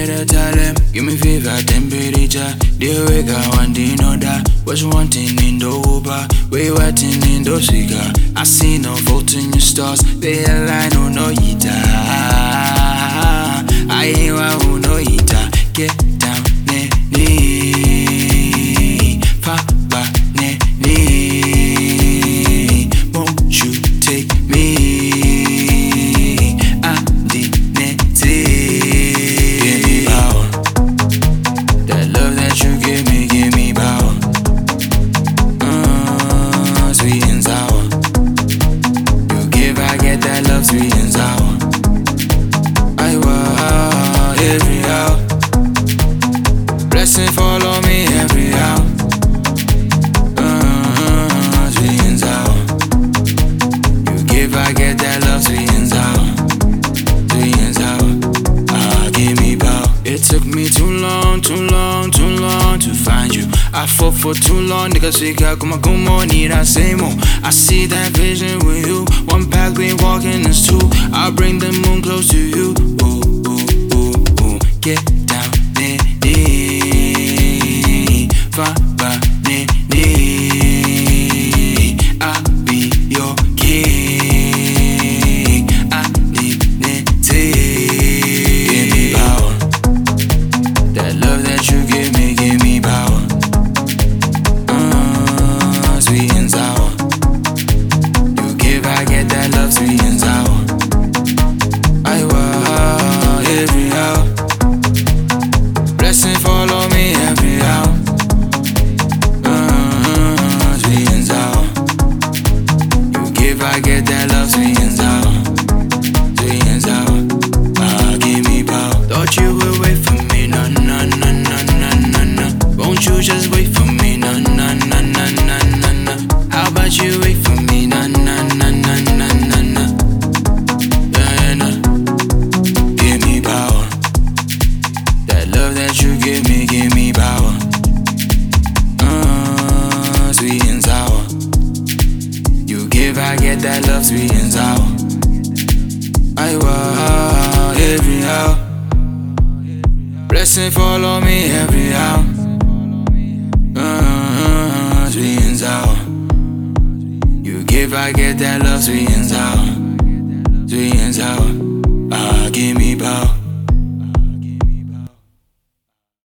Give me fever, temperature. The way I want to know that. What you wanting in the Uber? You waiting in the cigar? I see no fault in your stars. They align on no ita. I ain't one who no ita. Get down, Follow me every hour. Sour. You give, I get that love. Ah, give me power. It took me too long, too long, too long to find you. I fought for too long, nigga. Siga kuma como need I say more. I see that vision with you. One path we walking as two. I bring the moon close to you. Ooh, ooh, ooh, ooh. Get just wait for me, na na na na na na na? How about you wait I get that love, sweet and sour. I want every hour. Blessing follow me every hour. Mm, sweet and sour. You give, I get that love, sweet and sour. Sweet and sour. Ah, give me power.